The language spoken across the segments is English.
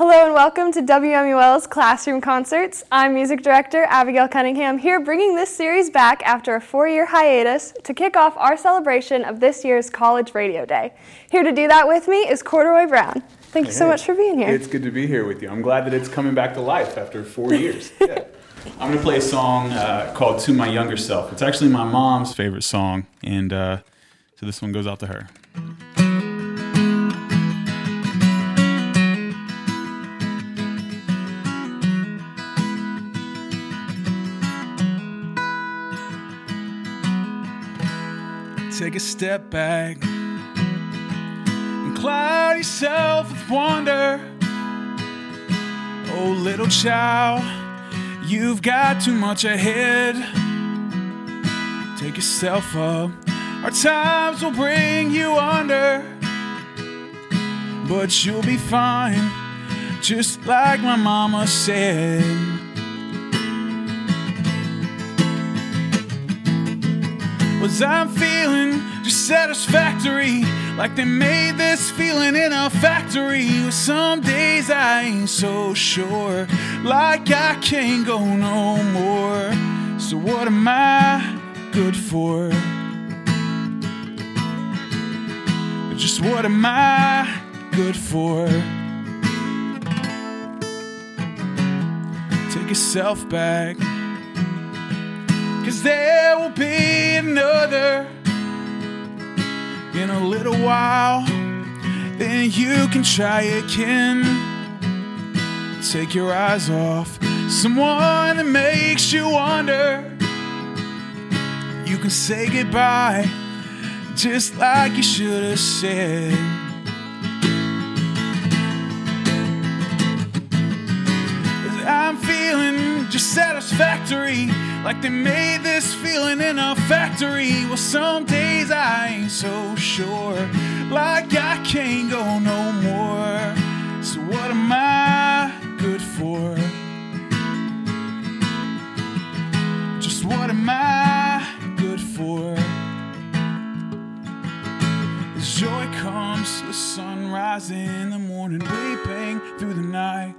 Hello and welcome to WMUL's Classroom Concerts. I'm music director Abigail Cunningham here bringing this series back after a four year hiatus to kick off our celebration of this year's College Radio Day. Here to do that with me is Corduroy Brown. Thank you so much for being here. It's good to be here with you. I'm glad that it's coming back to life after four years. yeah. I'm going to play a song uh, called To My Younger Self. It's actually my mom's favorite song, and uh, so this one goes out to her. Take a step back and cloud yourself with wonder. Oh, little child, you've got too much ahead. Take yourself up, our times will bring you under. But you'll be fine, just like my mama said. Was I'm feeling just satisfactory, like they made this feeling in a factory. Some days I ain't so sure, like I can't go no more. So, what am I good for? Just what am I good for? Take yourself back. Cause there will be another in a little while. Then you can try again. Take your eyes off someone that makes you wonder. You can say goodbye just like you should have said. Satisfactory, like they made this feeling in a factory. Well, some days I ain't so sure, like I can't go no more. So, what am I good for? Just what am I good for? As joy comes with sunrise in the morning, weeping through the night.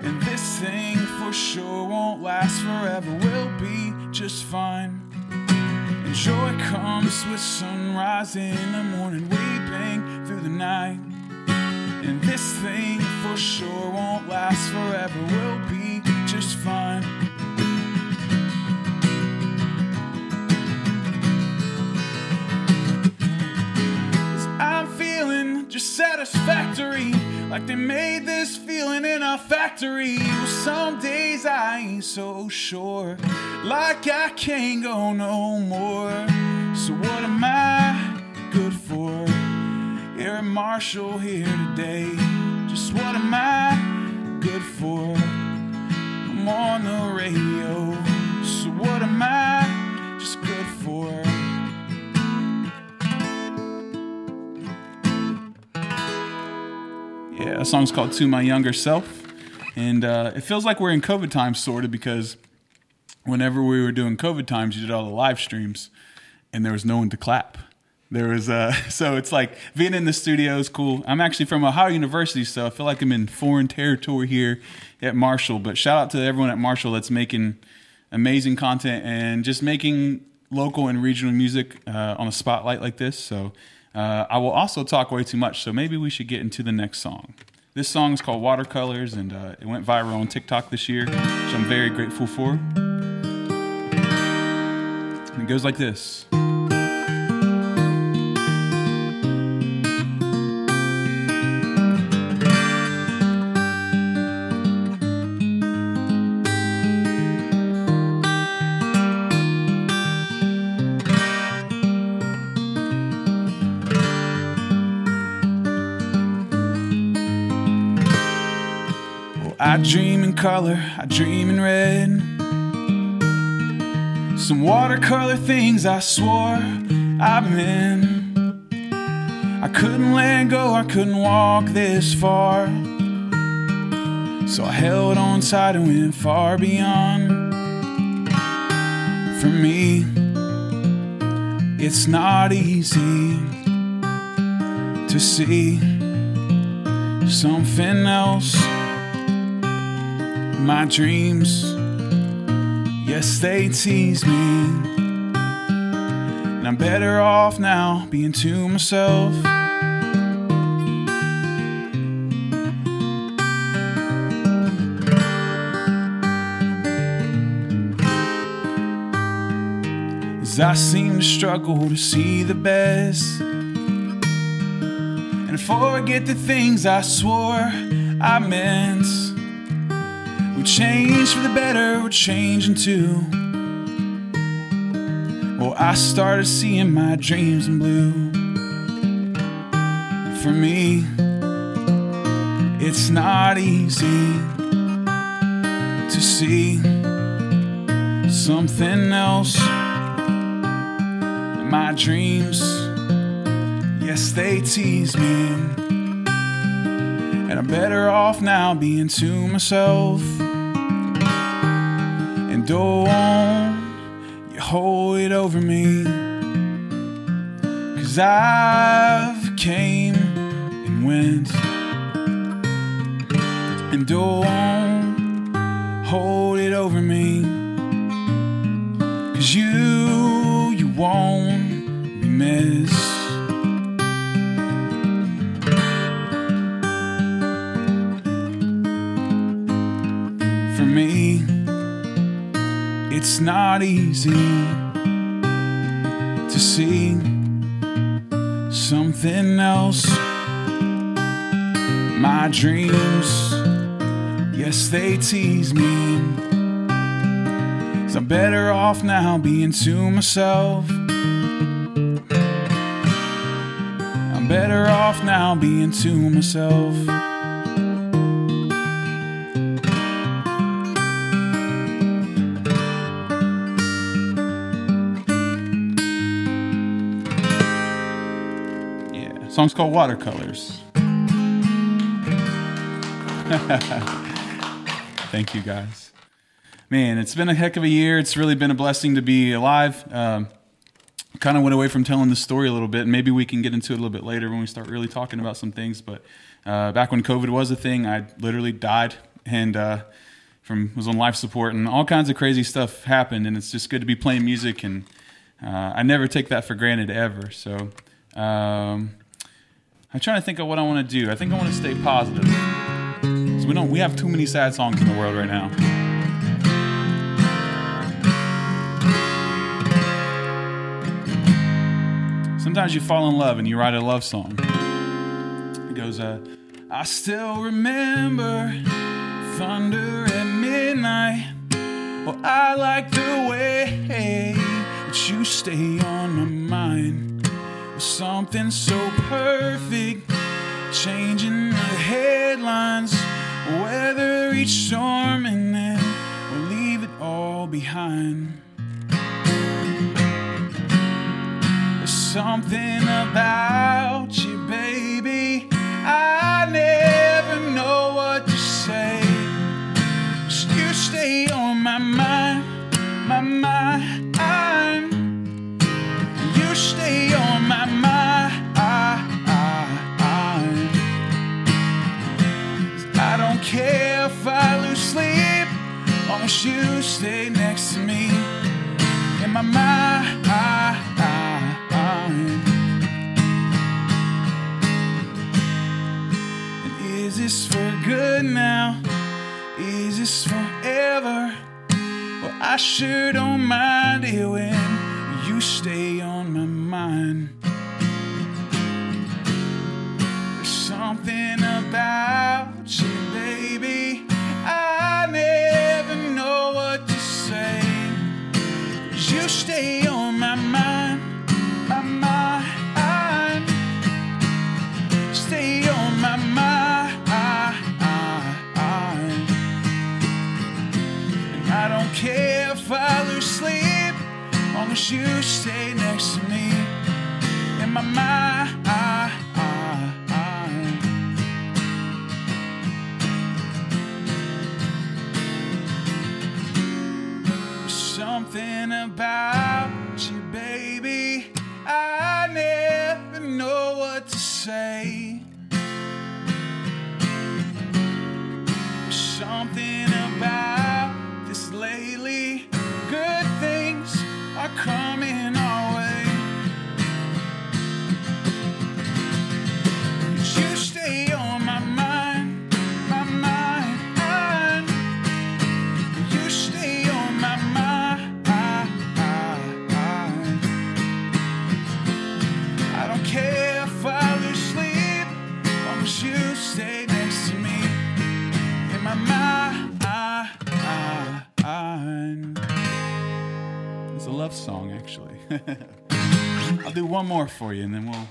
And this thing for sure won't last forever, we'll be just fine. And joy comes with sunrise in the morning, weeping through the night. And this thing for sure won't last forever, we'll be just fine. I'm feeling just satisfactory. Like they made this feeling in a factory. Well, some days I ain't so sure. Like I can't go no more. So what am I good for? Aaron Marshall here today. Just what am I good for? I'm on the radio. So what am I just good for? Yeah, that song's called To My Younger Self. And uh, it feels like we're in COVID times, sort of, because whenever we were doing COVID times, you did all the live streams and there was no one to clap. There was, uh, so it's like being in the studio is cool. I'm actually from Ohio University, so I feel like I'm in foreign territory here at Marshall. But shout out to everyone at Marshall that's making amazing content and just making local and regional music uh, on a spotlight like this. So uh, I will also talk way too much, so maybe we should get into the next song. This song is called Watercolors, and uh, it went viral on TikTok this year, which I'm very grateful for. And it goes like this. Color, I dream in red. Some watercolor things I swore I meant. I couldn't let go, I couldn't walk this far. So I held on tight and went far beyond. For me, it's not easy to see something else. My dreams, yes, they tease me. And I'm better off now being to myself. As I seem to struggle to see the best and forget the things I swore I meant change for the better, would change into. Well, I started seeing my dreams in blue. For me, it's not easy to see something else my dreams, yes, they tease me. And I'm better off now being to myself. And don't you hold it over me. Cause I've came and went. And don't hold it over me. Cause you, you won't be missed. Not easy to see something else. My dreams, yes, they tease me. So I'm better off now being to myself. I'm better off now being to myself. Song's called Watercolors. Thank you guys. Man, it's been a heck of a year. It's really been a blessing to be alive. Um, kind of went away from telling the story a little bit, and maybe we can get into it a little bit later when we start really talking about some things. But uh, back when COVID was a thing, I literally died and uh, from was on life support, and all kinds of crazy stuff happened. And it's just good to be playing music, and uh, I never take that for granted ever. So um, I'm trying to think of what I want to do. I think I want to stay positive. 'Cause we don't. We have too many sad songs in the world right now. Sometimes you fall in love and you write a love song. It goes, uh, I still remember thunder at midnight. Well, I like the way that you stay on my mind. Something so perfect, changing the headlines. Weather each storm and then we'll leave it all behind. There's something about as you stay next to me in my mind. And is this for good now? Is this forever? Well, I sure don't mind it you stay next to me in my mind. Something about you, baby. I never know what to say. Song, actually. I'll do one more for you, and then we'll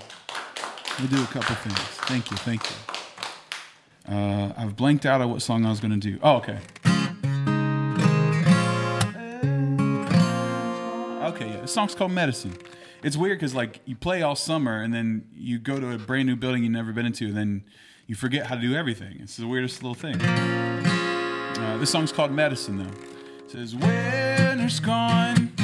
we'll do a couple things. Thank you, thank you. Uh, I've blanked out on what song I was going to do. Oh, okay. Okay, yeah. The song's called Medicine. It's weird because like you play all summer and then you go to a brand new building you've never been into, and then you forget how to do everything. It's the weirdest little thing. Uh, this song's called Medicine, though. It says, Winter's gone.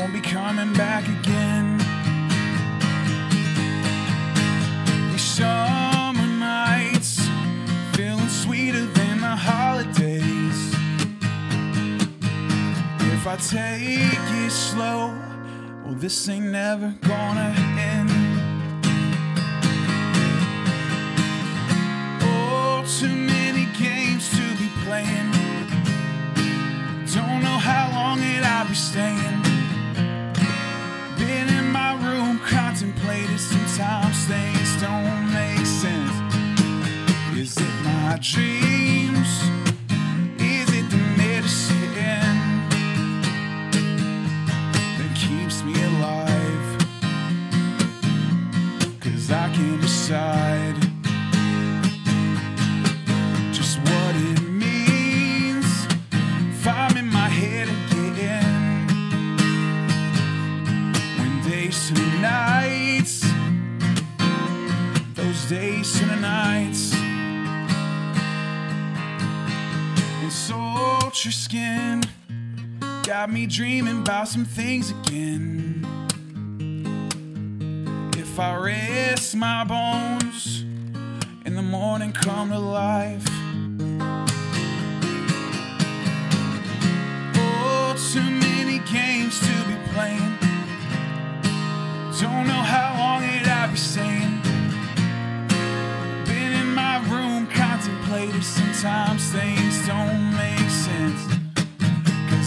Won't be coming back again. These summer nights, feeling sweeter than the holidays. If I take it slow, well, this ain't never gonna end. Oh, too many games to be playing. Don't know how long it I'll be staying. Contemplated. Sometimes things don't make sense. Is it my dreams? Is it the medicine that keeps me alive? Cause I can't decide dreaming about some things again. If I rest my bones in the morning come to life. Oh, too many games to be playing. Don't know how long it I'll be staying. Been in my room, contemplated. Sometimes things don't make sense.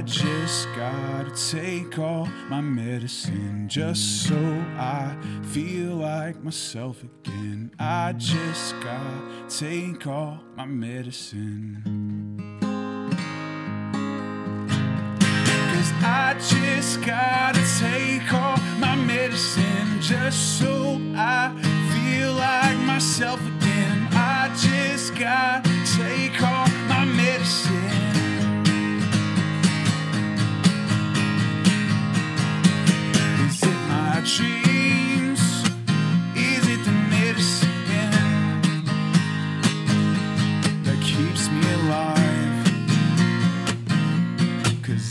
I just gotta take all my medicine just so I feel like myself again. I just gotta take all my medicine. Cause I just gotta take all my medicine just so I feel like myself again. I just gotta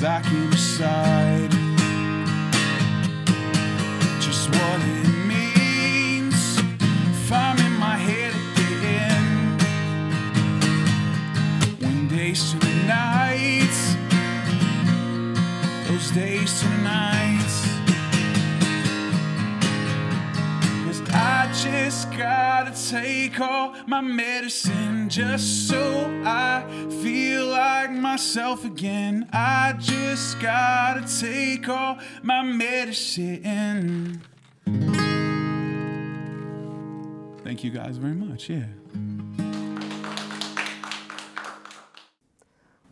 I can decide just what take all my medicine just so I feel like myself again. I just gotta take all my medicine. Thank you guys very much. Yeah.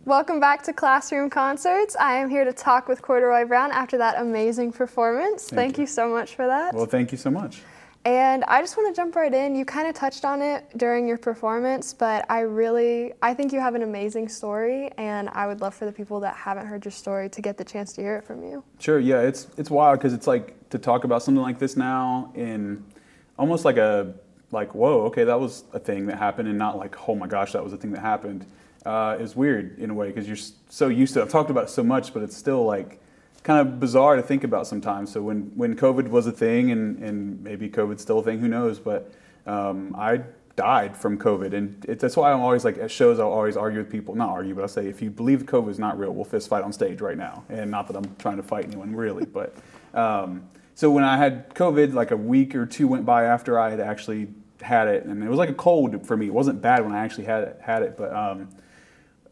Welcome back to Classroom Concerts. I am here to talk with Corduroy Brown after that amazing performance. Thank, you. you so much for that. Well, thank you so much. And I just want to jump right in. You kind of touched on it during your performance, but I really I think you have an amazing story and I would love for the people that haven't heard your story to get the chance to hear it from you. Sure, yeah, it's it's wild cuz it's like to talk about something like this now in almost like a like whoa, okay, that was a thing that happened and not like oh my gosh, that was a thing that happened. Uh, is weird in a way because you're so used to it. I've talked about it so much, but it's still like kind of bizarre to think about sometimes. So when, when COVID was a thing, and, and maybe COVID's still a thing, who knows? But um, I died from COVID, and it, that's why I'm always like at shows. I'll always argue with people, not argue, but I'll say if you believe COVID is not real, we'll fist fight on stage right now. And not that I'm trying to fight anyone really, but um, so when I had COVID, like a week or two went by after I had actually had it, and it was like a cold for me. It wasn't bad when I actually had it, had it, but um,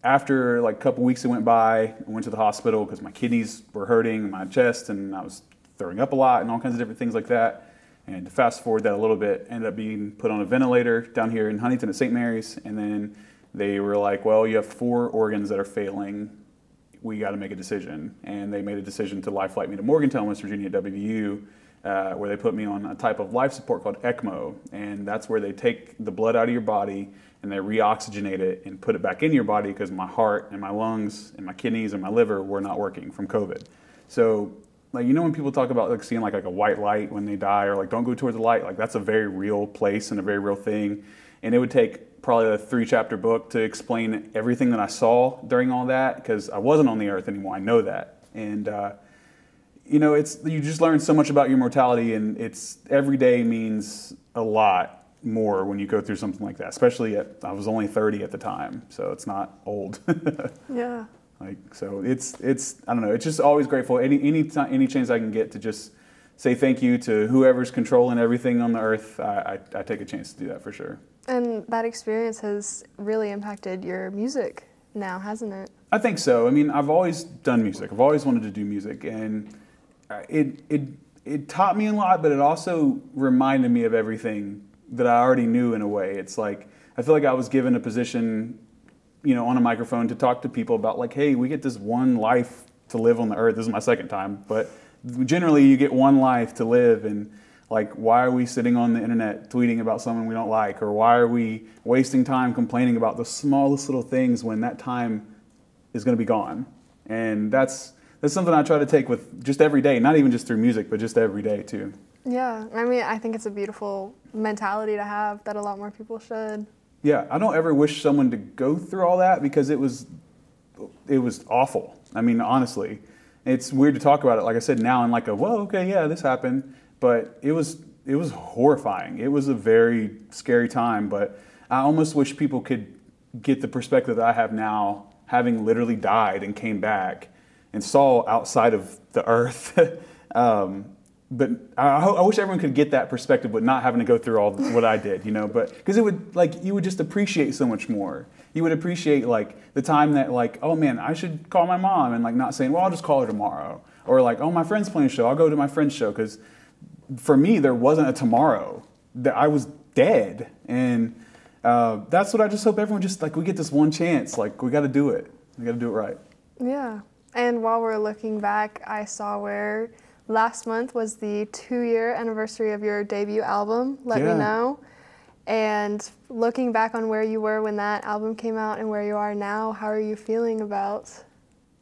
after like a couple weeks that went by, I went to the hospital because my kidneys were hurting, my chest, and I was throwing up a lot and all kinds of different things like that. And to fast forward that a little bit, ended up being put on a ventilator down here in Huntington at St. Mary's, and then they were like, "Well, you have four organs that are failing. We got to make a decision." And they made a decision to life flight me to Morgantown, West Virginia, WVU, uh, where they put me on a type of life support called ECMO, and that's where they take the blood out of your body and they reoxygenate it and put it back in your body because my heart and my lungs and my kidneys and my liver were not working from COVID. So, like you know when people talk about like seeing like like a white light when they die or like don't go towards the light, like that's a very real place and a very real thing. And it would take probably a three chapter book to explain everything that I saw during all that because I wasn't on the earth anymore. I know that. And uh, you know, it's you just learn so much about your mortality, and it's every day means a lot more when you go through something like that. Especially at I was only 30 at the time, so it's not old. yeah. Like so, it's it's I don't know. It's just always grateful. Any any time, any chance I can get to just say thank you to whoever's controlling everything on the earth. I, I, I take a chance to do that for sure. And that experience has really impacted your music now, hasn't it? I think so. I mean, I've always done music. I've always wanted to do music, and uh, it it it taught me a lot, but it also reminded me of everything that I already knew in a way. It's like I feel like I was given a position, you know, on a microphone to talk to people about like, hey, we get this one life to live on the earth. This is my second time, but generally you get one life to live. And like why are we sitting on the internet tweeting about someone we don't like? Or why are we wasting time complaining about the smallest little things when that time is going to be gone? And that's that's something i try to take with just every day not even just through music but just every day too yeah, I mean, I think it's a beautiful mentality to have that a lot more people should. Yeah, I don't ever wish someone to go through all that because it was it was awful. I mean, honestly, it's weird to talk about it. Like I said, now I'm like a well, okay, yeah, this happened, but it was it was horrifying. It was a very scary time, but I almost wish people could get the perspective that I have now, having literally died and came back and saw outside of the earth. um, but I, I, wish everyone could get that perspective, but not having to go through all what I did, you know. But because it would like you would just appreciate so much more. You would appreciate like the time that like oh man I should call my mom and like not saying well I'll just call her tomorrow or like oh my friend's playing a show I'll go to my friend's show because for me there wasn't a tomorrow that I was dead and uh, that's what I just hope everyone just like we get this one chance like we got to do it we got to do it right. Yeah, and while we're looking back, I saw where last month was the two year anniversary of your debut album, Let yeah. Me Know. And looking back on where you were when that album came out and where you are now, how are you feeling about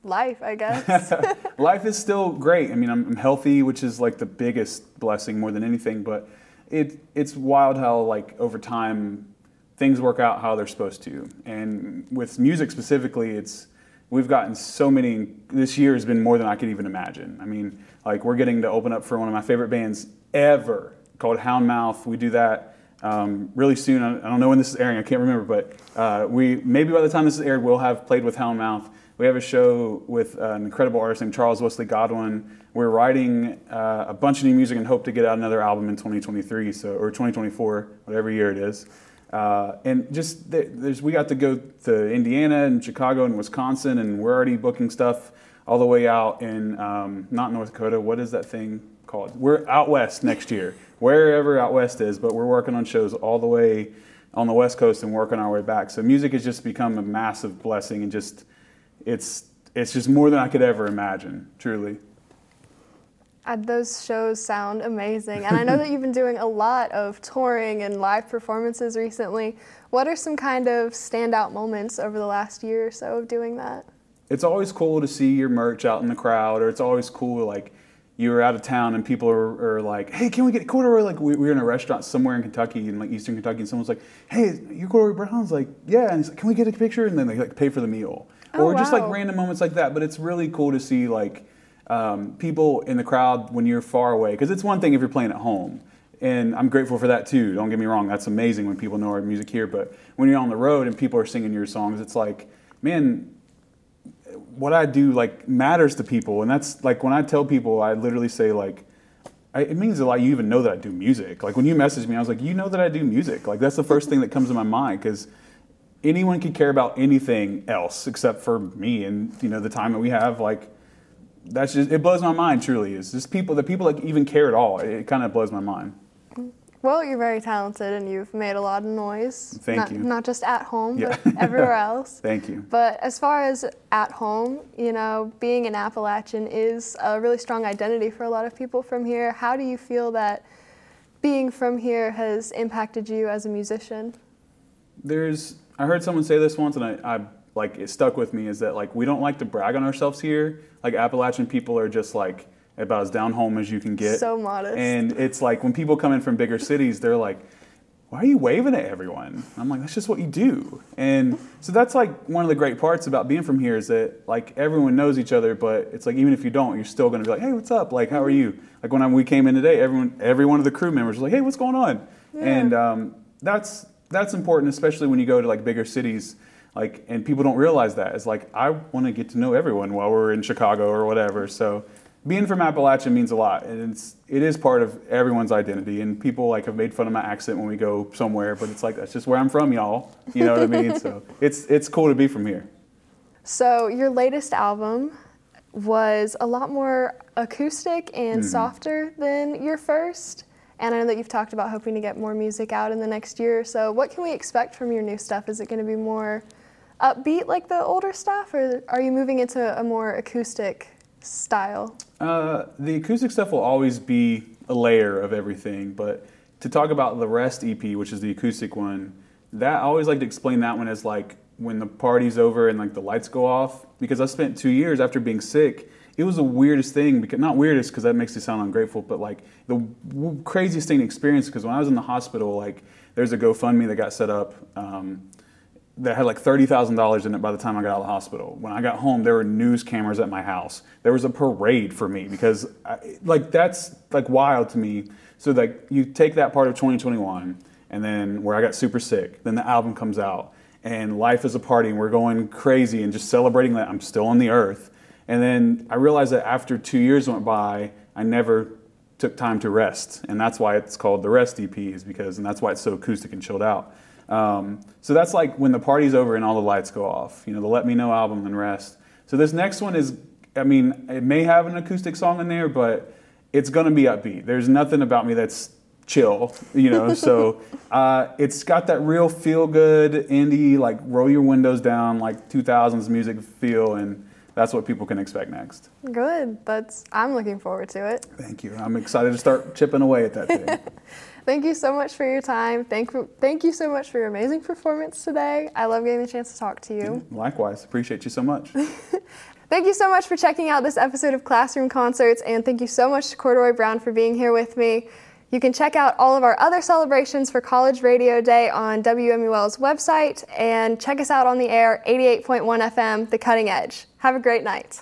life, I guess? life is still great. I mean, I'm, I'm, healthy, which is like the biggest blessing more than anything, but it, it's wild how, like, over time, things work out how they're supposed to. And with music specifically, it's we've gotten so many. This year has been more than I could even imagine. I mean, like we're getting to open up for one of my favorite bands ever called Houndmouth. We do that um, really soon. I, don't know when this is airing. I can't remember, but uh, we maybe by the time this is aired, we'll have played with Houndmouth. We have a show with an incredible artist named Charles Wesley Godwin. We're writing uh, a bunch of new music and hope to get out another album in 2023, so or 2024, whatever year it is. Uh, and just there's, we got to go to Indiana and Chicago and Wisconsin, and we're already booking stuff all the way out in um, not North Dakota. What is that thing called? We're out west next year, wherever out west is. But we're working on shows all the way on the west coast and working our way back. So music has just become a massive blessing, and just it's it's just more than I could ever imagine, truly. Those shows sound amazing. And I know that you've been doing a lot of touring and live performances recently. What are some kind of standout moments over the last year or so of doing that? It's always cool to see your merch out in the crowd, or it's always cool like you're out of town and people are, are like, "Hey, can we get a corduroy?" Like we, we were in a restaurant somewhere in Kentucky, in like Eastern Kentucky, and someone's like, "Hey, you corduroy Brown's?" Like, "Yeah," and he's like, "Can we get a picture?" And then they like pay for the meal, Oh, or just like random moments like that. But it's really cool to see like um, people in the crowd when you're far away, because it's one thing if you're playing at home. And I'm grateful for that too. Don't get me wrong, that's amazing when people know our music here. But when you're on the road and people are singing your songs, it's like, man, what I do like matters to people, and that's like when I tell people, I literally say like, I, it means a lot. You even know that I do music. Like when you message me, I was like, you know that I do music. Like that's the first thing that comes to my mind because anyone could care about anything else except for me and you know the time that we have. Like that's just it blows my mind. Truly, is just people the people that even care at all. It, kind of blows my mind. Well, you're very talented and you've made a lot of noise. Thank not, you. Not just at home, Yeah. but everywhere else. Thank you. But as far as at home, you know, being an Appalachian is a really strong identity for a lot of people from here. How do you feel that being from here has impacted you as a musician? there's I heard someone say this once and I, I like it stuck with me is that like we don't like to brag on ourselves here. Like Appalachian people are just like about as down home as you can get. So modest. And it's like when people come in from bigger cities, they're like, Why are you waving at everyone? I'm like, that's just what you do. And so that's like one of the great parts about being from here is that like everyone knows each other, but it's like even if you don't, you're still gonna be like, Hey, what's up? Like, how are you? Like when I, we came in today, everyone every one of the crew members was like, Hey, what's going on? And um, that's that's important, especially when you go to like bigger cities. Like, and people don't realize that. It's like I want to get to know everyone while we're in Chicago or whatever. So, being from Appalachia means a lot, and it's it is part of everyone's identity. And people like have made fun of my accent when we go somewhere, but it's like that's just where I'm from, y'all. You know what I mean? So it's it's cool to be from here. So, your latest album was a lot more acoustic and Mm-hmm. softer than your first. And I know that you've talked about hoping to get more music out in the next year or so. What can we expect from your new stuff? Is it going to be more upbeat like the older stuff, or are you moving into a more acoustic style? Uh, the acoustic stuff will always be a layer of everything, but to talk about the rest EP, which is the acoustic one, that I always like to explain that one as like when the party's over and like the lights go off. Because I spent two years after being sick. It was the weirdest thing because not weirdest because that makes it sound ungrateful, but like the w- craziest thing to experience. Because when I was in the hospital, like there's a GoFundMe that got set up. Um, that had like thirty thousand dollars in it by the time I got out of the hospital. When I got home, there were news cameras at my house. There was a parade for me because, I, like, that's like wild to me. So like, you take that part of 2021, and then where I got super sick, then the album comes out, and life is a party, and we're going crazy and just celebrating that I'm still on the earth. And then I realized that after two years went by, I never took time to rest, and that's why it's called the Rest EP, is because, and that's why it's so acoustic and chilled out. Um, so that's like when the party's over and all the lights go off. You know, the Let Me Know album and rest. So this next one is, I mean, it may have an acoustic song in there, but it's gonna be upbeat. There's nothing about me that's chill, you know. so uh, it's got that real feel good indie, like roll your windows down, like 2000s music feel, and that's what people can expect next. Good. That's I'm looking forward to it. Thank you. I'm excited to start chipping away at that thing. Thank you so much for your time. Thank thank you so much for your amazing performance today. I love getting the chance to talk to you. Likewise, appreciate you so much. Thank you so much for checking out this episode of Classroom Concerts, and thank you so much to Corduroy Brown for being here with me. You can check out all of our other celebrations for College Radio Day on WMUL's website and check us out on the air 88.1 FM, The Cutting Edge. Have a great night.